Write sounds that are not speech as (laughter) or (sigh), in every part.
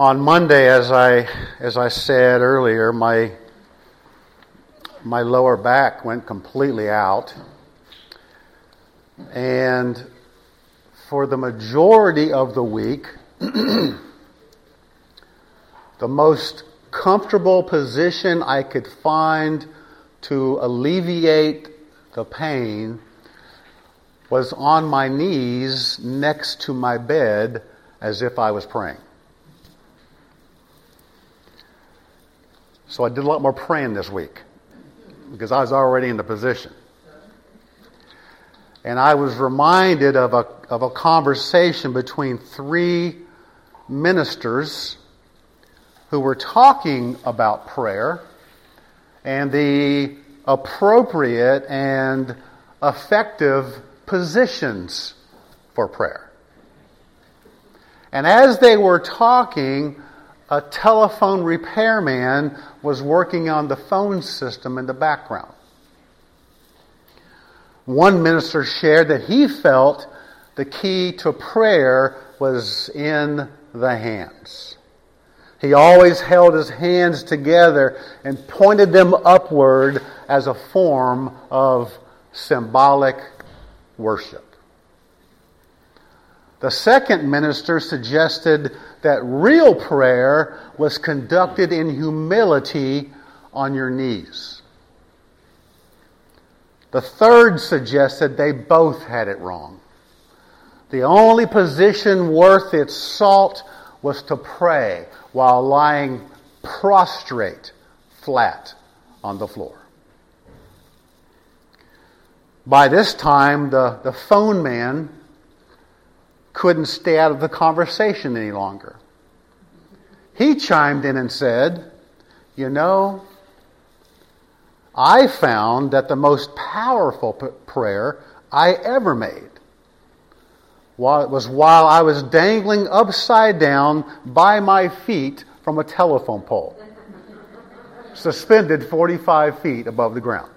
On Monday, as I, as I said earlier, my, my lower back went completely out. And for the majority of the week, (clears throat) the most comfortable position I could find to alleviate the pain was on my knees next to my bed as if I was praying. So I did a lot more praying this week because I was already in the position. And I was reminded of a, of a conversation between three ministers who were talking about prayer and the appropriate and effective positions for prayer. And as they were talking, a telephone repairman was working on the phone system in the background. One minister shared that he felt the key to prayer was in the hands. He always held his hands together and pointed them upward as a form of symbolic worship. The second minister suggested that real prayer was conducted in humility on your knees. The third suggested they both had it wrong. The only position worth its salt was to pray while lying prostrate flat on the floor. By this time, the, the phone man couldn't stay out of the conversation any longer. He chimed in and said, You know, I found that the most powerful p- prayer I ever made was while I was dangling upside down by my feet from a telephone pole, suspended 45 feet above the ground.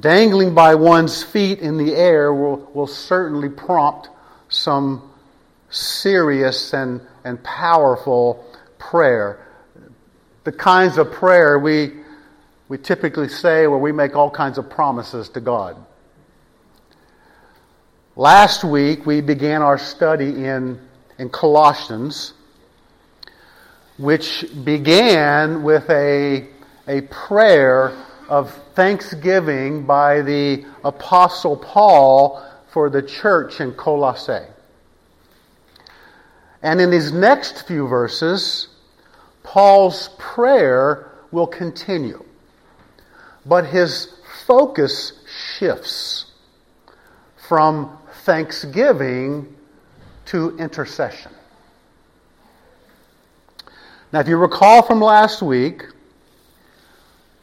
Dangling by one's feet in the air will, will certainly prompt some serious and, and powerful prayer. The kinds of prayer we, we typically say where we make all kinds of promises to God. Last week we began our study in, in Colossians, which began with a, a prayer of thanksgiving by the Apostle Paul for the church in Colossae. And in these next few verses, Paul's prayer will continue. But his focus shifts from thanksgiving to intercession. Now, if you recall from last week,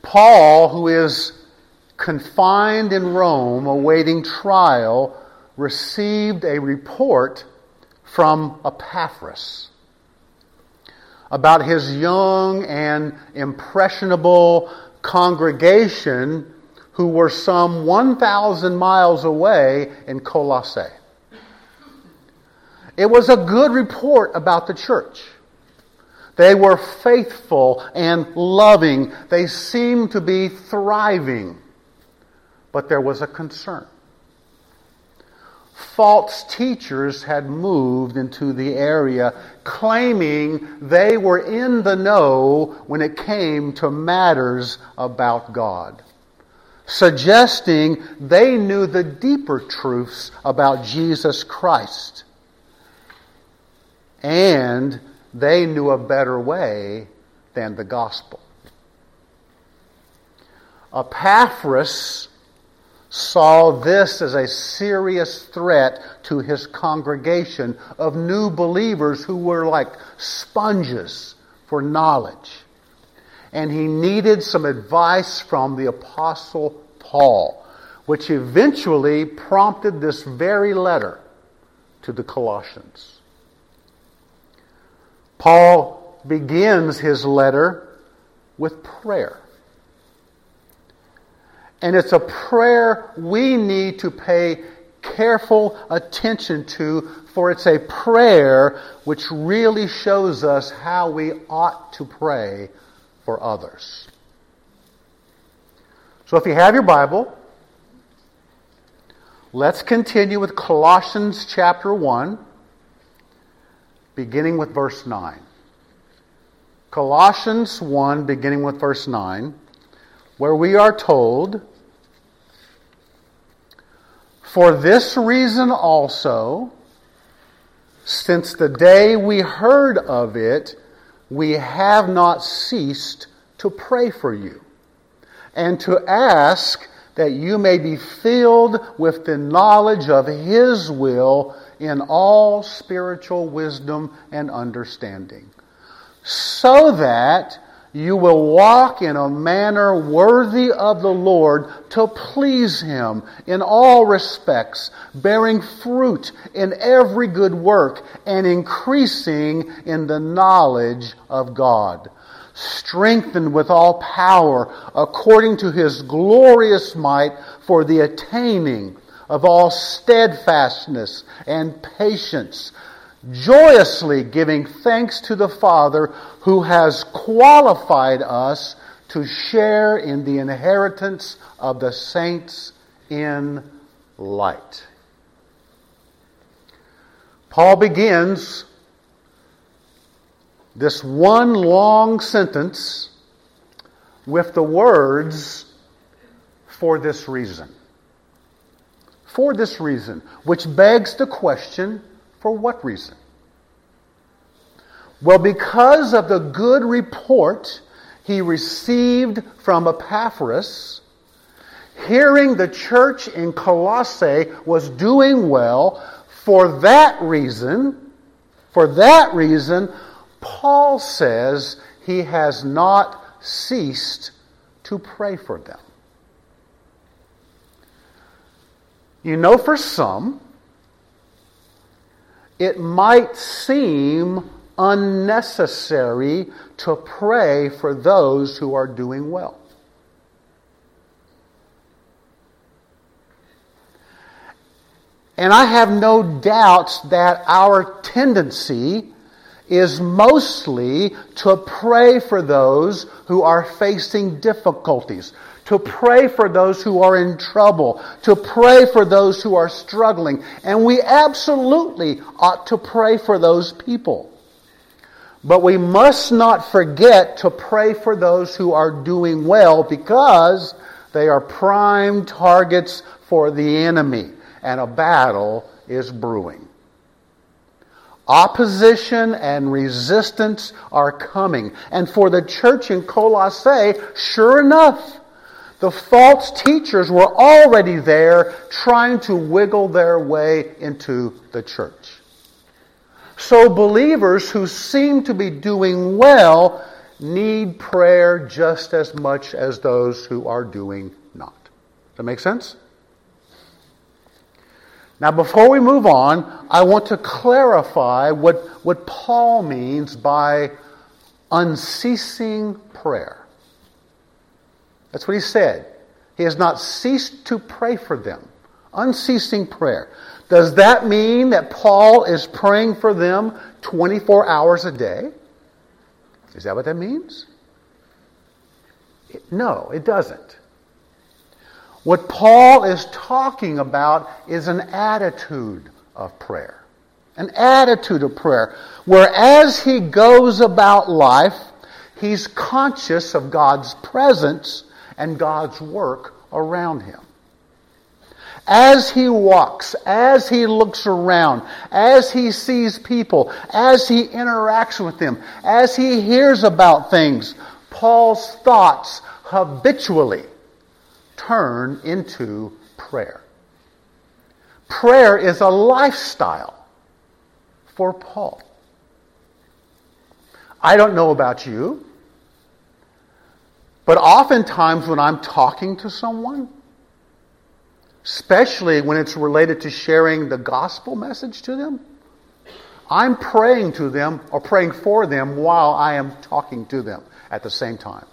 Paul, who is confined in Rome awaiting trial, received a report from Epaphras about his young and impressionable congregation who were some 1,000 miles away in Colossae. It was a good report about the church. They were faithful and loving. They seemed to be thriving. But there was a concern. False teachers had moved into the area claiming they were in the know when it came to matters about God. Suggesting they knew the deeper truths about Jesus Christ. And they knew a better way than the gospel. Epaphras saw this as a serious threat to his congregation of new believers who were like sponges for knowledge. And he needed some advice from the Apostle Paul, which eventually prompted this very letter to the Colossians. Paul begins his letter with prayer. And it's a prayer we need to pay careful attention to, for it's a prayer which really shows us how we ought to pray for others. So if you have your Bible, let's continue with Colossians chapter 1, beginning with verse 9. Colossians 1, beginning with verse 9, where we are told, For this reason also, since the day we heard of it, we have not ceased to pray for you and to ask that you may be filled with the knowledge of His will in all spiritual wisdom and understanding, so that you will walk in a manner worthy of the Lord to please Him in all respects, bearing fruit in every good work and increasing in the knowledge of God. Strengthened with all power according to His glorious might for the attaining of all steadfastness and patience joyously giving thanks to the Father who has qualified us to share in the inheritance of the saints in light. Paul begins this one long sentence with the words, for this reason. For this reason, which begs the question, for what reason? Well, because of the good report he received from Epaphras, hearing the church in Colossae was doing well, for that reason, for that reason, Paul says he has not ceased to pray for them. You know, for some, it might seem unnecessary to pray for those who are doing well. And I have no doubts that our tendency is mostly to pray for those who are facing difficulties, to pray for those who are in trouble, to pray for those who are struggling. And we absolutely ought to pray for those people. But we must not forget to pray for those who are doing well because they are prime targets for the enemy and a battle is brewing. Opposition and resistance are coming. And for the church in Colossae, sure enough, the false teachers were already there trying to wiggle their way into the church. So believers who seem to be doing well need prayer just as much as those who are doing not. Does that make sense? Now, before we move on, I want to clarify what, what Paul means by unceasing prayer. That's what he said. He has not ceased to pray for them. Unceasing prayer. Does that mean that Paul is praying for them 24 hours a day? Is that what that means? No, it doesn't. What Paul is talking about is an attitude of prayer. An attitude of prayer. Where as he goes about life, he's conscious of God's presence and God's work around him. As he walks, as he looks around, as he sees people, as he interacts with them, as he hears about things, Paul's thoughts habitually turn into prayer. Prayer is a lifestyle for Paul. I don't know about you. But oftentimes, when I'm talking to someone, especially when it's related to sharing the gospel message to them, I'm praying to them or praying for them while I am talking to them at the same time.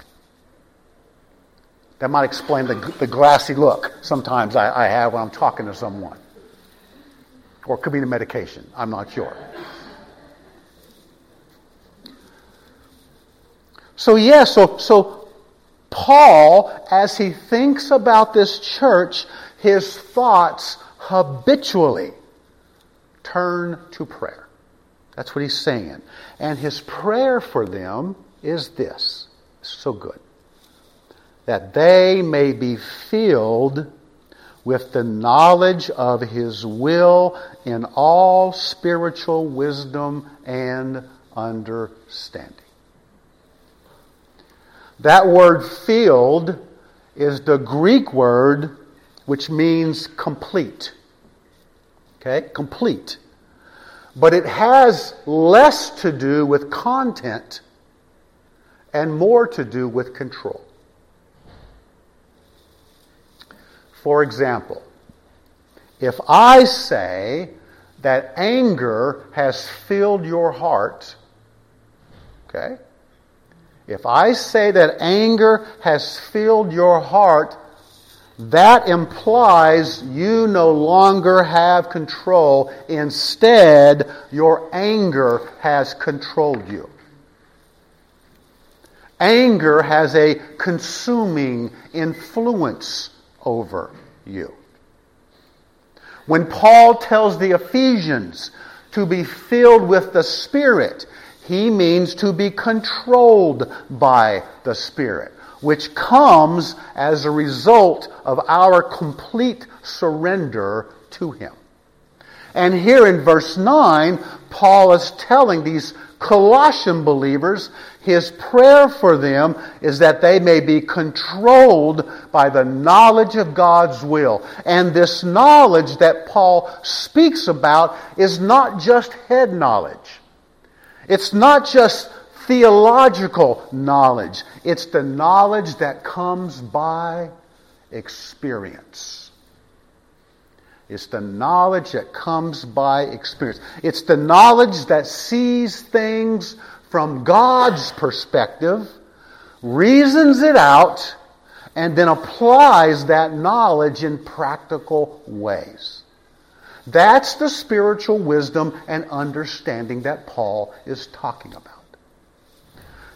That might explain the, the glassy look sometimes I, I have when I'm talking to someone. Or it could be the medication. I'm not sure. So, yes, yeah, so, so Paul, as he thinks about this church, his thoughts habitually turn to prayer. That's what he's saying. And his prayer for them is this so good that they may be filled with the knowledge of his will in all spiritual wisdom and understanding. That word filled is the Greek word which means complete. Okay? Complete. But it has less to do with content and more to do with control. For example, if I say that anger has filled your heart, okay? If I say that anger has filled your heart, that implies you no longer have control. Instead, your anger has controlled you. Anger has a consuming influence over you. When Paul tells the Ephesians to be filled with the Spirit, he means to be controlled by the Spirit, which comes as a result of our complete surrender to Him. And here in verse 9, Paul is telling these Colossian believers, his prayer for them is that they may be controlled by the knowledge of God's will. And this knowledge that Paul speaks about is not just head knowledge. It's not just theological knowledge. It's the knowledge that comes by experience. It's the knowledge that comes by experience. It's the knowledge that sees things from God's perspective, reasons it out, and then applies that knowledge in practical ways. That's the spiritual wisdom and understanding that Paul is talking about.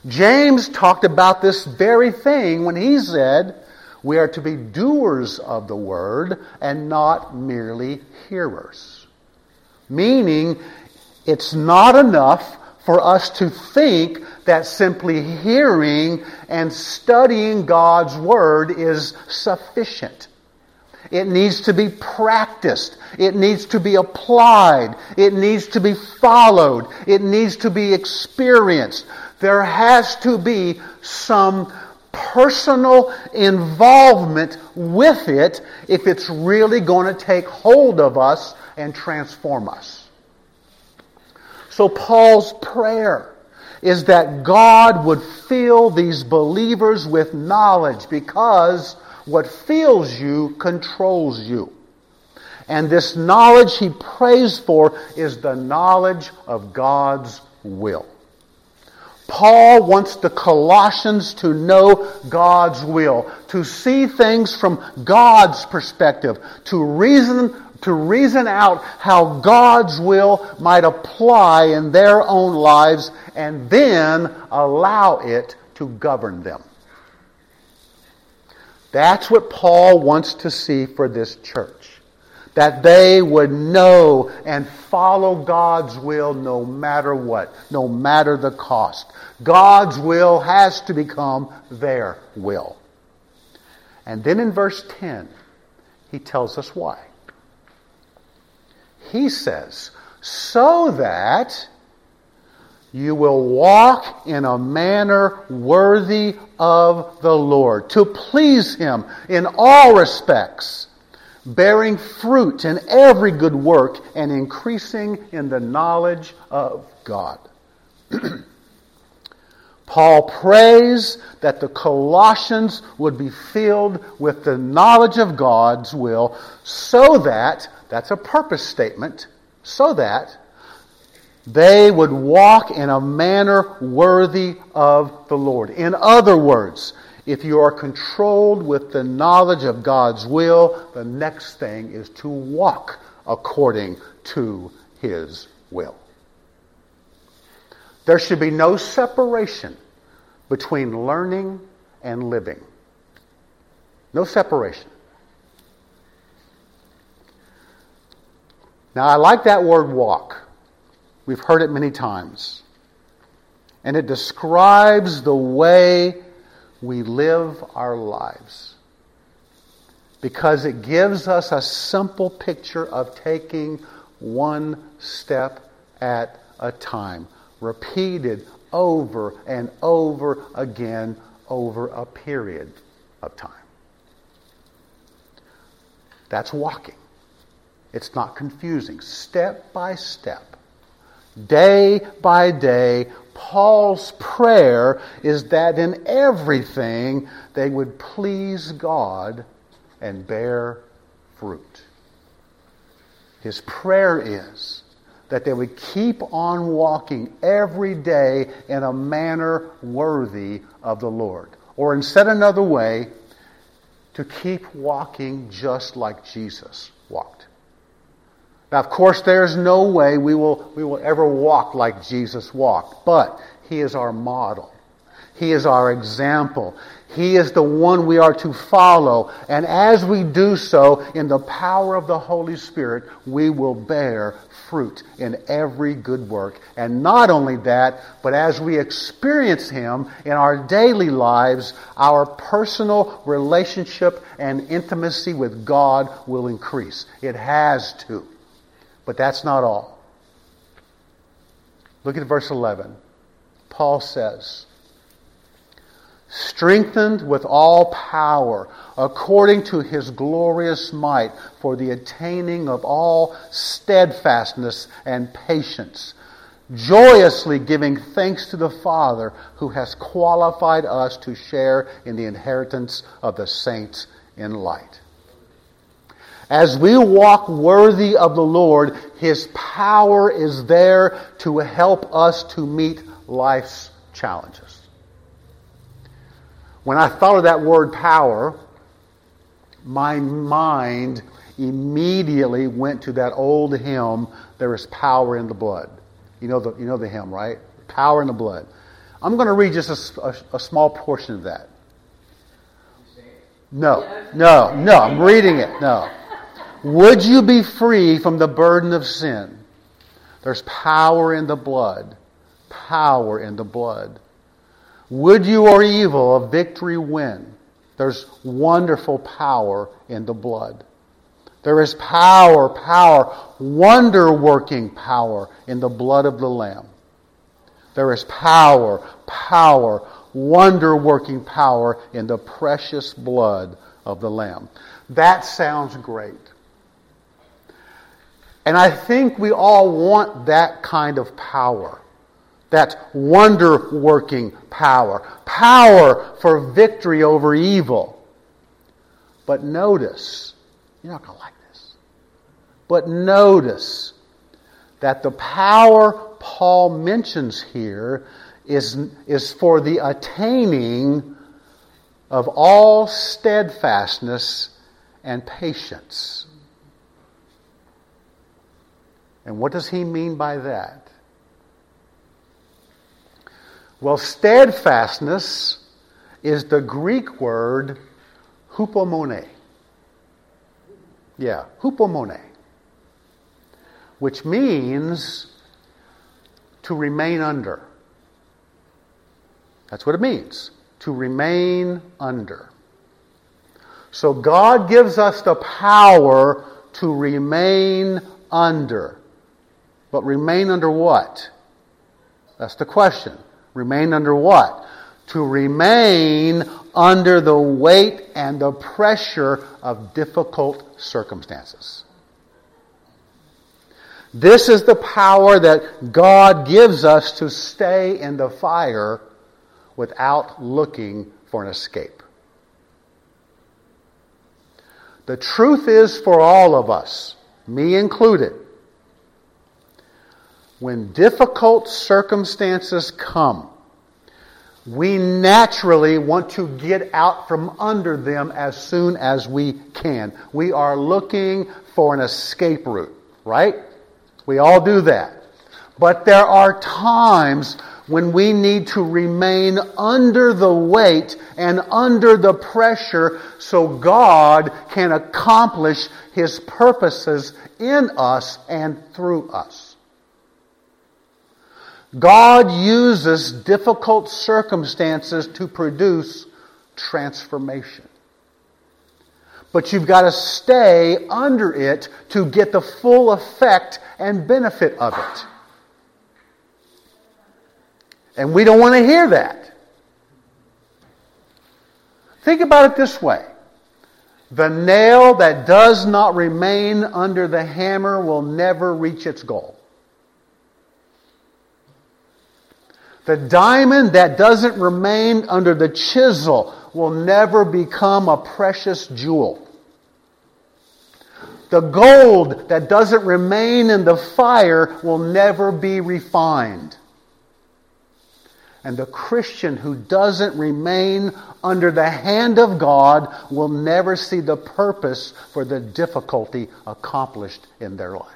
James talked about this very thing when he said, we are to be doers of the word and not merely hearers. Meaning, it's not enough for us to think that simply hearing and studying God's Word is sufficient. It needs to be practiced. It needs to be applied. It needs to be followed. It needs to be experienced. There has to be some personal involvement with it if it's really going to take hold of us and transform us. So, Paul's prayer is that God would fill these believers with knowledge because what fills you controls you. And this knowledge he prays for is the knowledge of God's will. Paul wants the Colossians to know God's will, to see things from God's perspective, to reason, to reason out how God's will might apply in their own lives and then allow it to govern them. That's what Paul wants to see for this church that they would know and follow God's will no matter what, no matter the cost. God's will has to become their will. And then in verse 10, he tells us why. He says, so that you will walk in a manner worthy of the Lord, to please Him in all respects bearing fruit in every good work and increasing in the knowledge of God. (clears throat) Paul prays that the Colossians would be filled with the knowledge of God's will so that, that's a purpose statement, so that they would walk in a manner worthy of the Lord. In other words, if you are controlled with the knowledge of God's will, the next thing is to walk according to his will. There should be no separation between learning and living. No separation. Now, I like that word walk. We've heard it many times. And it describes the way we live our lives. Because it gives us a simple picture of taking one step at a time, repeated over and over again over a period of time. That's walking. It's not confusing. Step by step, day by day, Paul's prayer is that in everything they would please God and bear fruit. His prayer is that they would keep on walking every day in a manner worthy of the Lord. Or, in said another way, to keep walking just like Jesus. Now, of course, there's no way we will, we will ever walk like Jesus walked, but He is our model. He is our example. He is the one we are to follow. And as we do so, in the power of the Holy Spirit, we will bear fruit in every good work. And not only that, but as we experience Him in our daily lives, our personal relationship and intimacy with God will increase. It has to. But that's not all. Look at verse 11. Paul says, strengthened with all power according to his glorious might for the attaining of all steadfastness and patience, joyously giving thanks to the Father who has qualified us to share in the inheritance of the saints in light. As we walk worthy of the Lord, His power is there to help us to meet life's challenges. When I thought of that word power, my mind immediately went to that old hymn, There is Power in the Blood. You know the, you know the hymn, right? Power in the Blood. I'm going to read just a, a, a small portion of that. No, no, no, I'm reading it. No. Would you be free from the burden of sin? There's power in the blood. Power in the blood. Would you or evil a victory win? There's wonderful power in the blood. There is power, power, wonder working power in the blood of the Lamb. There is power, power, wonder working power in the precious blood of the Lamb. That sounds great. And I think we all want that kind of power. That wonder working power. Power for victory over evil. But notice, you're not going to like this. But notice that the power Paul mentions here is, is for the attaining of all steadfastness and patience. And what does he mean by that? Well, steadfastness is the Greek word hupomone. Yeah, hupomone. Which means to remain under. That's what it means. To remain under. So God gives us the power to remain under. But remain under what? That's the question. Remain under what? To remain under the weight and the pressure of difficult circumstances. This is the power that God gives us to stay in the fire without looking for an escape. The truth is for all of us, me included, when difficult circumstances come, we naturally want to get out from under them as soon as we can. We are looking for an escape route. right? We all do that. But there are times when we need to remain under the weight and under the pressure so God can accomplish His purposes in us and through us. God uses difficult circumstances to produce transformation. But you've got to stay under it to get the full effect and benefit of it. And we don't want to hear that. Think about it this way. The nail that does not remain under the hammer will never reach its goal. The diamond that doesn't remain under the chisel will never become a precious jewel. The gold that doesn't remain in the fire will never be refined. And the Christian who doesn't remain under the hand of God will never see the purpose for the difficulty accomplished in their life.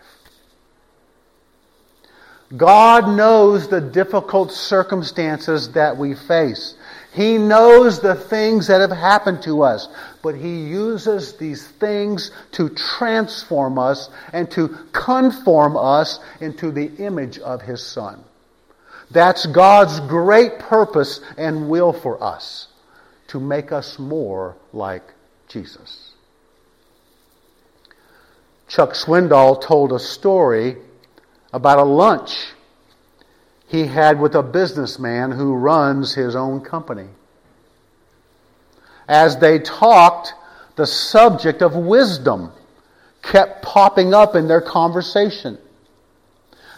God knows the difficult circumstances that we face. He knows the things that have happened to us, but He uses these things to transform us and to conform us into the image of His Son. That's God's great purpose and will for us to make us more like Jesus. Chuck Swindoll told a story about a lunch he had with a businessman who runs his own company. As they talked, the subject of wisdom kept popping up in their conversation.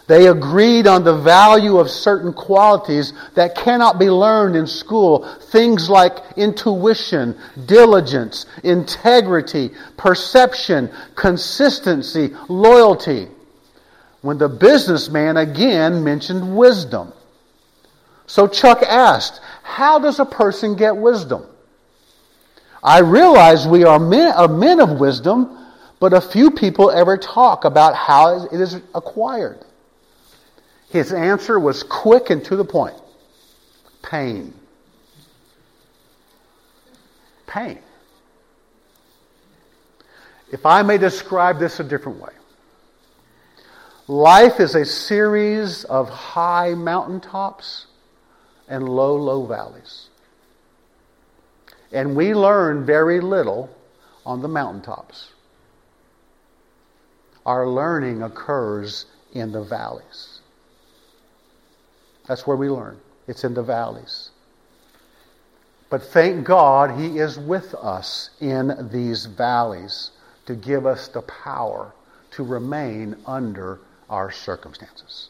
They agreed on the value of certain qualities that cannot be learned in school. Things like intuition, diligence, integrity, perception, consistency, loyalty. When the businessman again mentioned wisdom. So Chuck asked, How does a person get wisdom? I realize we are men, are men of wisdom, but a few people ever talk about how it is acquired. His answer was quick and to the point pain. Pain. If I may describe this a different way, life is a series of high mountaintops and low, low valleys. And we learn very little on the mountaintops. Our learning occurs in the valleys. That's where we learn. It's in the valleys. But thank God He is with us in these valleys to give us the power to remain under our circumstances.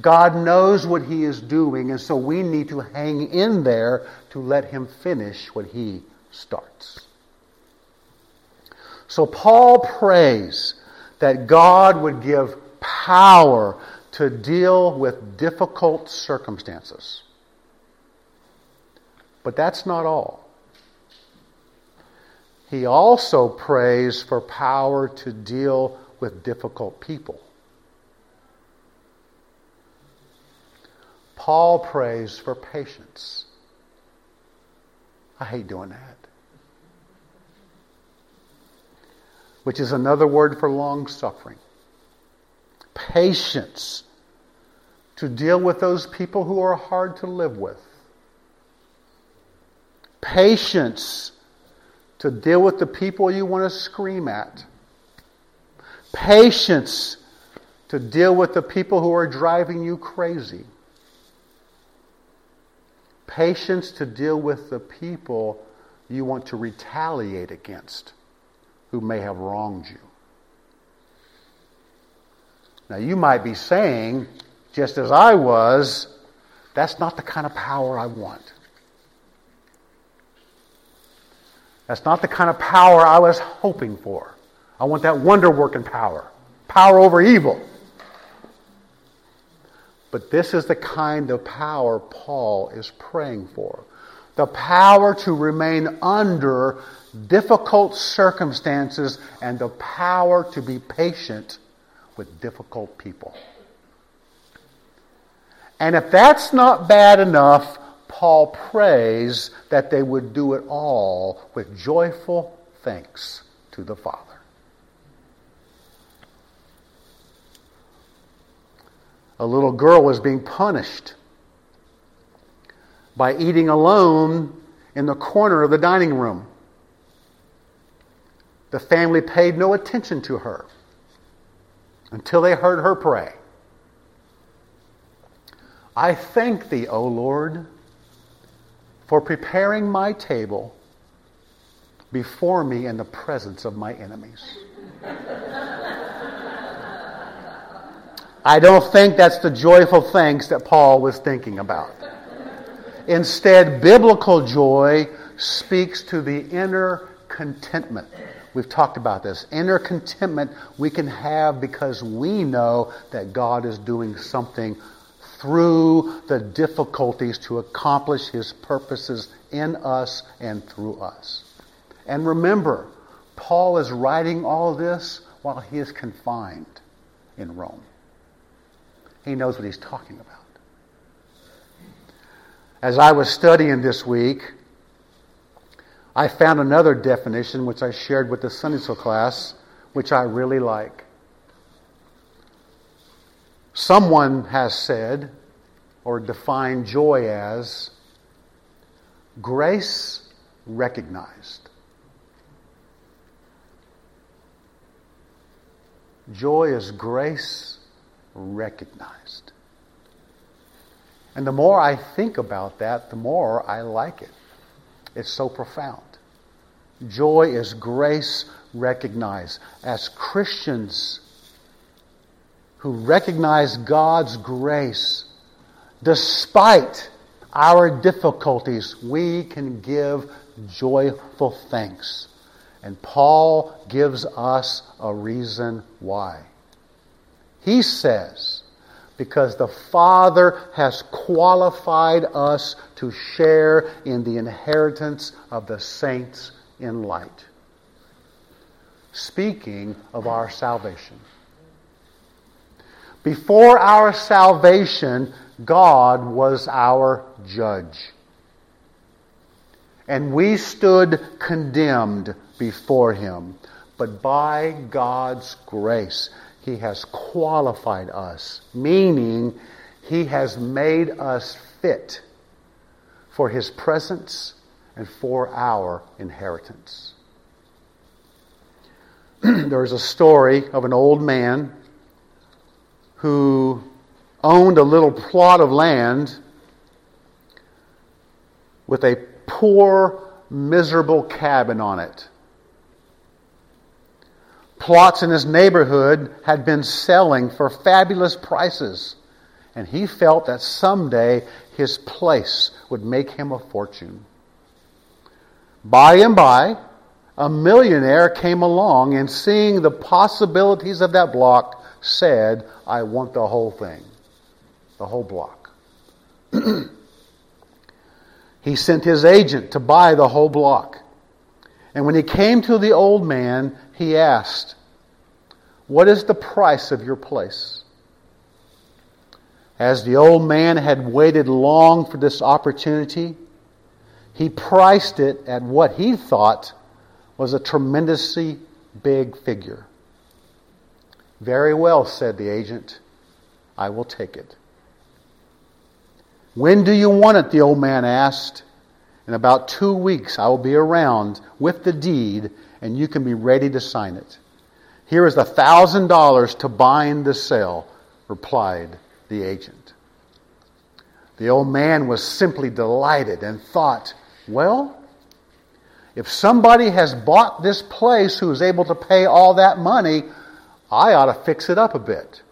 God knows what He is doing, and so we need to hang in there to let Him finish what He starts. So Paul prays that God would give power to deal with difficult circumstances. But that's not all. He also prays for power to deal with difficult people. Paul prays for patience. I hate doing that. Which is another word for long suffering patience to deal with those people who are hard to live with. Patience to deal with the people you want to scream at. Patience to deal with the people who are driving you crazy. Patience to deal with the people you want to retaliate against who may have wronged you. Now, you might be saying, just as I was, that's not the kind of power I want. That's not the kind of power I was hoping for. I want that wonder working power, power over evil. But this is the kind of power Paul is praying for the power to remain under difficult circumstances and the power to be patient with difficult people. And if that's not bad enough, Paul prays that they would do it all with joyful thanks to the Father. A little girl was being punished by eating alone in the corner of the dining room. The family paid no attention to her until they heard her pray. I thank thee, O Lord, for preparing my table before me in the presence of my enemies. I don't think that's the joyful thanks that Paul was thinking about. Instead, biblical joy speaks to the inner contentment. We've talked about this. Inner contentment we can have because we know that God is doing something through the difficulties to accomplish His purposes in us and through us. And remember, Paul is writing all this while he is confined in Rome. He knows what he's talking about. As I was studying this week, I found another definition which I shared with the Sunday school class, which I really like. Someone has said or defined joy as grace recognized. Joy is grace recognized. And the more I think about that, the more I like it. It's so profound. Joy is grace recognized. As Christians who recognize God's grace, despite our difficulties, we can give joyful thanks. And Paul gives us a reason why. He says, because the Father has qualified us to share in the inheritance of the saints in light. Speaking of our salvation. Before our salvation, God was our judge. And we stood condemned before him. But by God's grace, he has qualified us, meaning He has made us fit for His presence and for our inheritance. (clears throat) There's a story of an old man who owned a little plot of land with a poor, miserable cabin on it plots in his neighborhood had been selling for fabulous prices. And he felt that someday his place would make him a fortune. By and by, a millionaire came along and seeing the possibilities of that block said, I want the whole thing, the whole block. (clears throat) he sent his agent to buy the whole block. And when he came to the old man, he asked, What is the price of your place? As the old man had waited long for this opportunity, he priced it at what he thought was a tremendously big figure. Very well, said the agent. I will take it. When do you want it? the old man asked. In about two weeks, I will be around with the deed, and you can be ready to sign it. Here is a thousand dollars to bind the sale, replied the agent. The old man was simply delighted and thought, well, if somebody has bought this place who is able to pay all that money, I ought to fix it up a bit.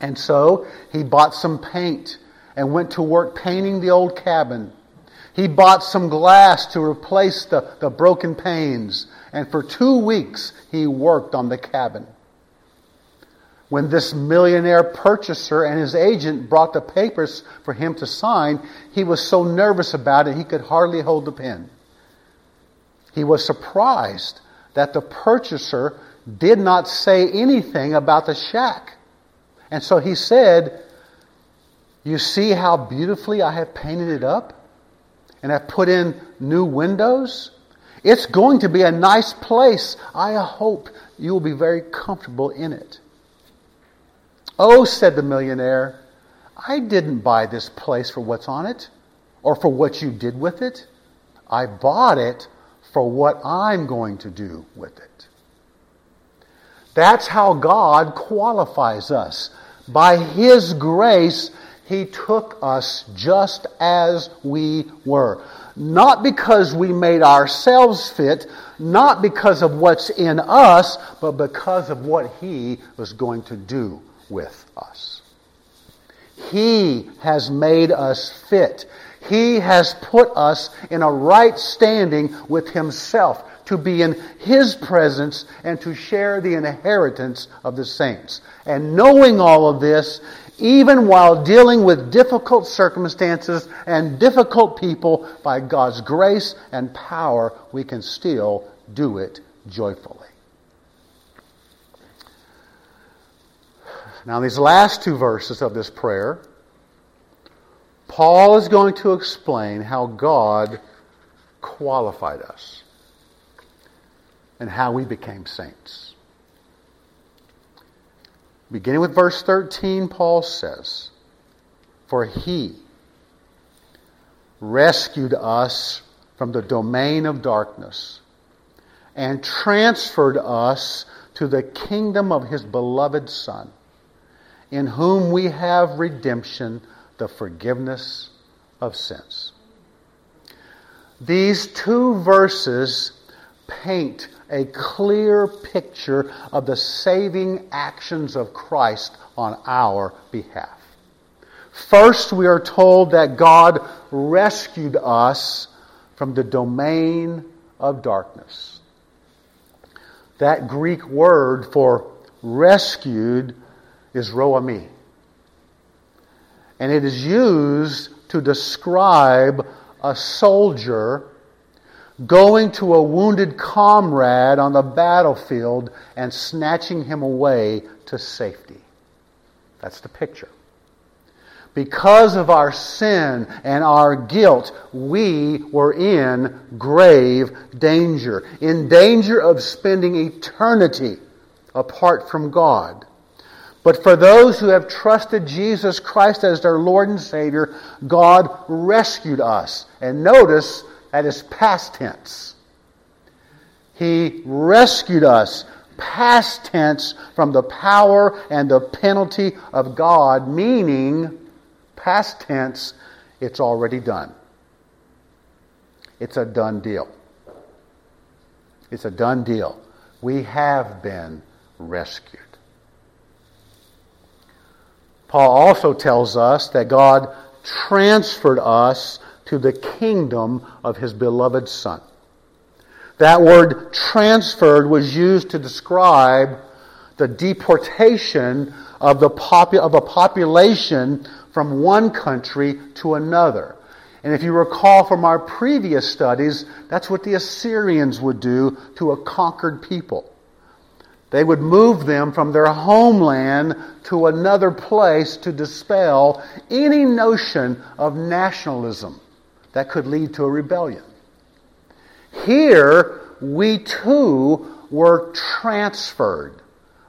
And so he bought some paint and went to work painting the old cabin. He bought some glass to replace the, the broken panes, and for two weeks he worked on the cabin. When this millionaire purchaser and his agent brought the papers for him to sign, he was so nervous about it he could hardly hold the pen. He was surprised that the purchaser did not say anything about the shack. And so he said, You see how beautifully I have painted it up? And have put in new windows? It's going to be a nice place. I hope you will be very comfortable in it. Oh, said the millionaire, I didn't buy this place for what's on it or for what you did with it. I bought it for what I'm going to do with it. That's how God qualifies us. By His grace, He took us just as we were. Not because we made ourselves fit, not because of what's in us, but because of what He was going to do with us. He has made us fit. He has put us in a right standing with Himself to be in His presence and to share the inheritance of the saints. And knowing all of this, even while dealing with difficult circumstances and difficult people, by God's grace and power, we can still do it joyfully. Now, these last two verses of this prayer, Paul is going to explain how God qualified us and how we became saints. Beginning with verse 13, Paul says, For he rescued us from the domain of darkness and transferred us to the kingdom of his beloved Son in whom we have redemption, the forgiveness of sins. These two verses paint a clear picture of the saving actions of Christ on our behalf. First, we are told that God rescued us from the domain of darkness. That Greek word for rescued is rhuomai. And it is used to describe a soldier going to a wounded comrade on the battlefield and snatching him away to safety. That's the picture. Because of our sin and our guilt, we were in grave danger, in danger of spending eternity apart from God. But for those who have trusted Jesus Christ as their Lord and Savior, God rescued us. And notice that is past tense. He rescued us, past tense, from the power and the penalty of God, meaning, past tense, it's already done. It's a done deal. It's a done deal. We have been rescued. Paul also tells us that God transferred us to the kingdom of his beloved Son. That word transferred was used to describe the deportation of, the popu- of a population from one country to another. And if you recall from our previous studies, that's what the Assyrians would do to a conquered people. They would move them from their homeland to another place to dispel any notion of nationalism that could lead to a rebellion. Here, we too were transferred.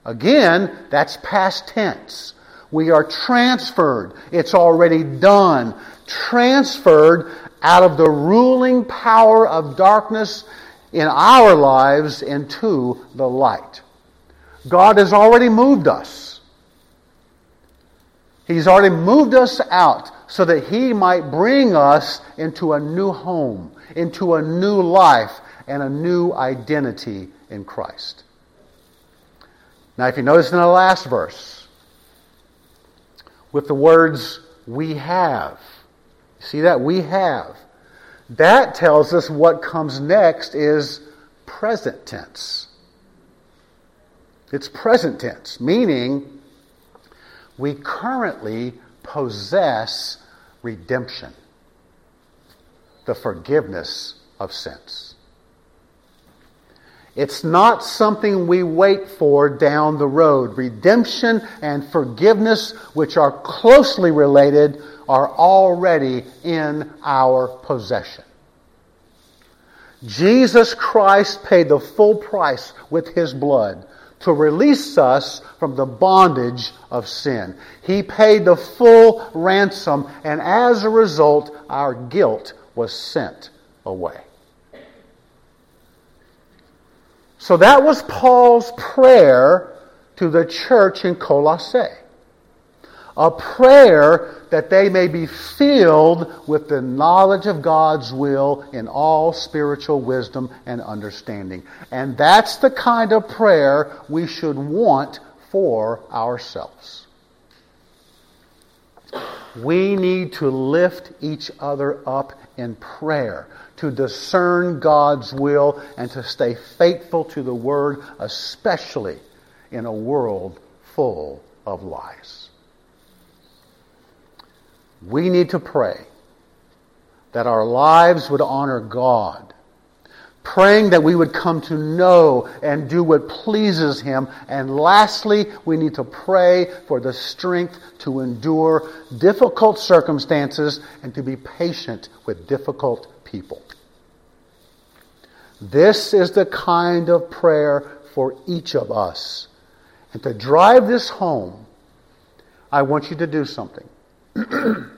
Again, that's past tense. We are transferred. It's already done. Transferred out of the ruling power of darkness in our lives into the light. God has already moved us. He's already moved us out so that He might bring us into a new home, into a new life, and a new identity in Christ. Now, if you notice in the last verse, with the words, we have, see that? We have. That tells us what comes next is present tense. It's present tense, meaning we currently possess redemption, the forgiveness of sins. It's not something we wait for down the road. Redemption and forgiveness, which are closely related, are already in our possession. Jesus Christ paid the full price with his blood to release us from the bondage of sin. He paid the full ransom, and as a result, our guilt was sent away. So that was Paul's prayer to the church in Colossae. A prayer that they may be filled with the knowledge of God's will in all spiritual wisdom and understanding. And that's the kind of prayer we should want for ourselves. We need to lift each other up in prayer, to discern God's will, and to stay faithful to the Word, especially in a world full of lies. We need to pray that our lives would honor God, praying that we would come to know and do what pleases Him. And lastly, we need to pray for the strength to endure difficult circumstances and to be patient with difficult people. This is the kind of prayer for each of us. And to drive this home, I want you to do something. (clears throat)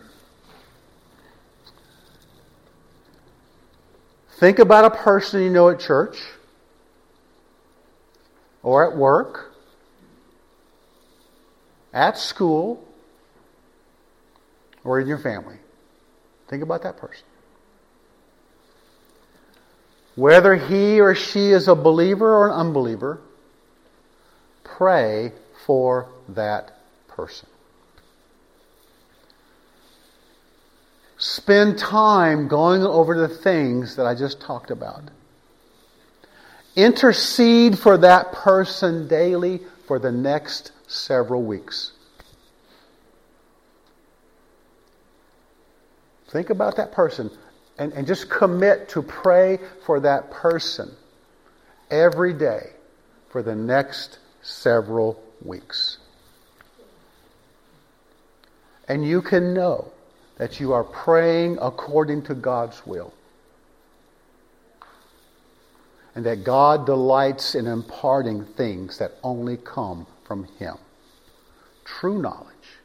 Think about a person you know at church or at work, at school, or in your family. Think about that person. Whether he or she is a believer or an unbeliever, pray for that person. Spend time going over the things that I just talked about. Intercede for that person daily for the next several weeks. Think about that person and, and just commit to pray for that person every day for the next several weeks. And you can know that you are praying according to God's will. And that God delights in imparting things that only come from Him true knowledge,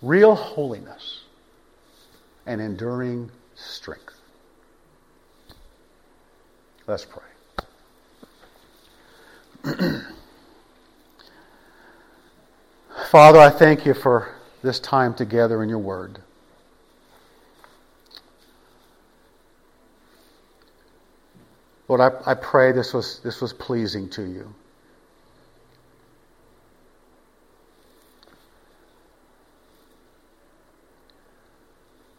real holiness, and enduring strength. Let's pray. (clears throat) Father, I thank you for this time together in your word. Lord, I, I pray this was, this was pleasing to you.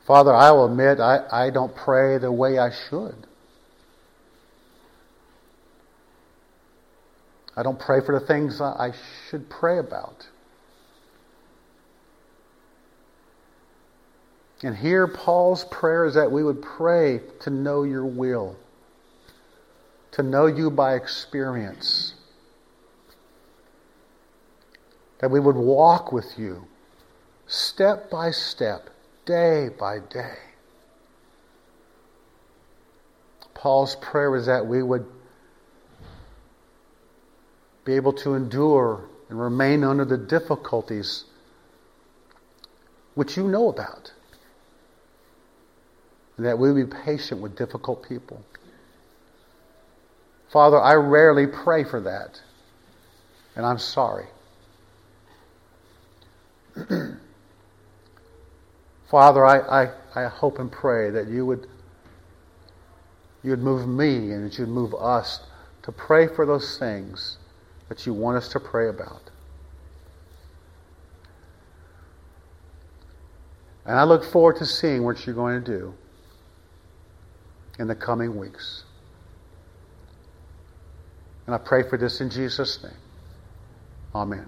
Father, I will admit I, I don't pray the way I should. I don't pray for the things I should pray about. And here, Paul's prayer is that we would pray to know your will, to know you by experience, that we would walk with you step by step, day by day. Paul's prayer is that we would be able to endure and remain under the difficulties which you know about and that we be patient with difficult people. Father, I rarely pray for that, and I'm sorry. (clears throat) Father, I, I, I hope and pray that you would you would move me and that you'd move us to pray for those things that you want us to pray about. And I look forward to seeing what you're going to do in the coming weeks. And I pray for this in Jesus' name. Amen.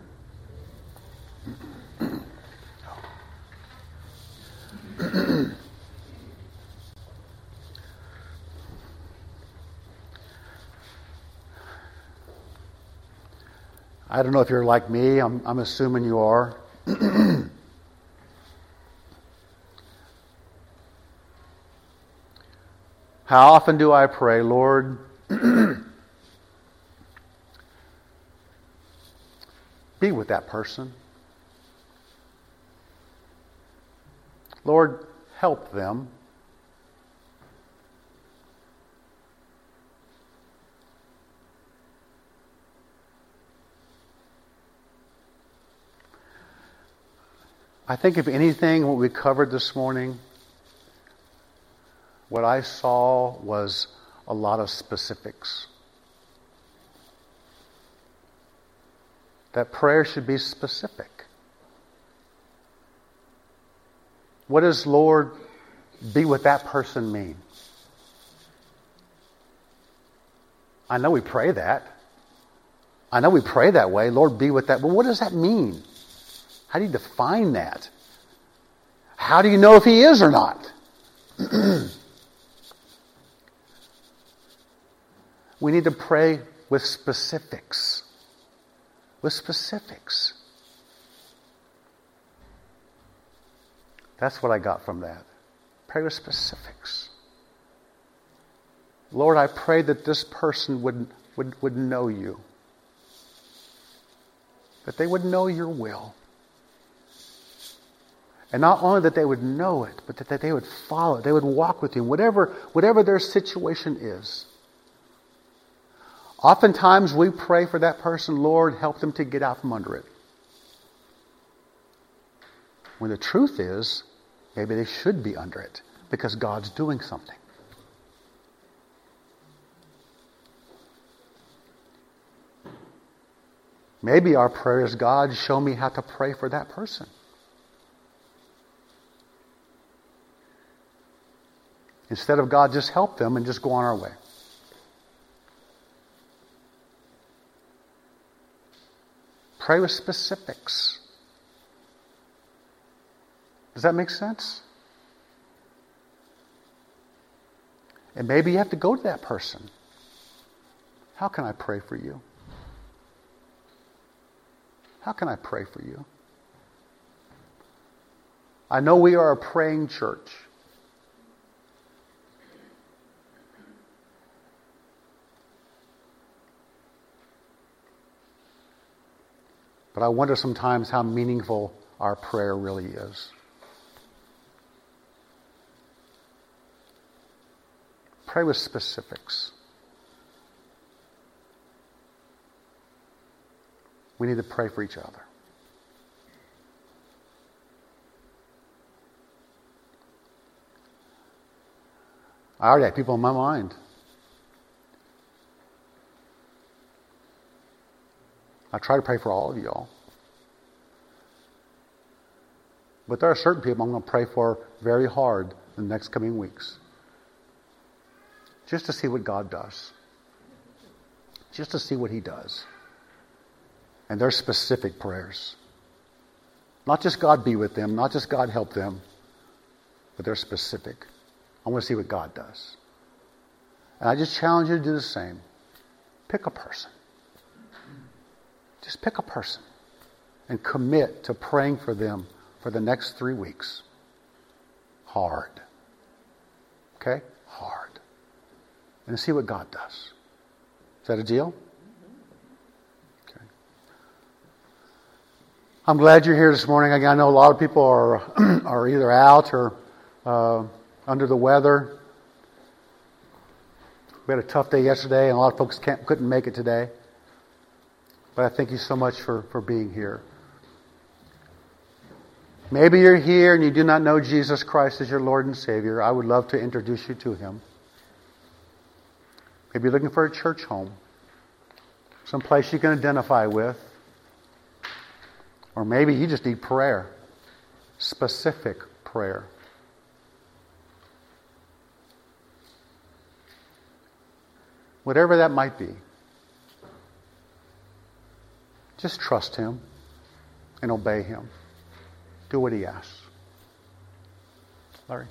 I don't know if you're like me, I'm, I'm assuming you are. (clears throat) How often do I pray, Lord? (clears throat) be with that person. Lord, help them. I think, if anything, what we covered this morning, what I saw was a lot of specifics. That prayer should be specific. What does Lord be with that person mean? I know we pray that. I know we pray that way. Lord, be with that. But what does that mean? How do you define that? How do you know if he is or not? (clears throat) we need to pray with specifics. With specifics. That's what I got from that. Pray with specifics. Lord, I pray that this person would, would, would know you, that they would know your will. And not only that they would know it, but that, they would follow it. They would walk with you, whatever, whatever their situation is. Oftentimes we pray for that person, Lord, help them to get out from under it. When the truth is, maybe they should be under it because God's doing something. Maybe our prayer is God, show me how to pray for that person. Instead of God, just help them and just go on our way. Pray with specifics. Does that make sense? And maybe you have to go to that person. How can I pray for you? How can I pray for you? I know we are a praying church. But I wonder sometimes how meaningful our prayer really is. Pray with specifics. We need to pray for each other. I already have people in my mind. I try to pray for all of y'all. But there are certain people I'm going to pray for very hard in the next coming weeks. Just to see what God does. Just to see what He does. And they're specific prayers. Not just God be with them, not just God help them, but they're specific. I want to see what God does. And I just challenge you to do the same. Pick a person. Just pick a person and commit to praying for them for the next three weeks. Hard. Okay? Hard. And see what God does. Is that a deal? Okay. I'm glad you're here this morning. I know a lot of people are, (clears throat) are either out or uh, under the weather. We had a tough day yesterday, and a lot of folks couldn't make it today. But I thank you so much for, for being here. Maybe you're here and you do not know Jesus Christ as your Lord and Savior. I would love to introduce you to Him. Maybe you're looking for a church home, some place you can identify with. Or maybe you just need prayer, specific prayer. Whatever that might be. Just trust Him and obey Him. Do what He asks. Larry.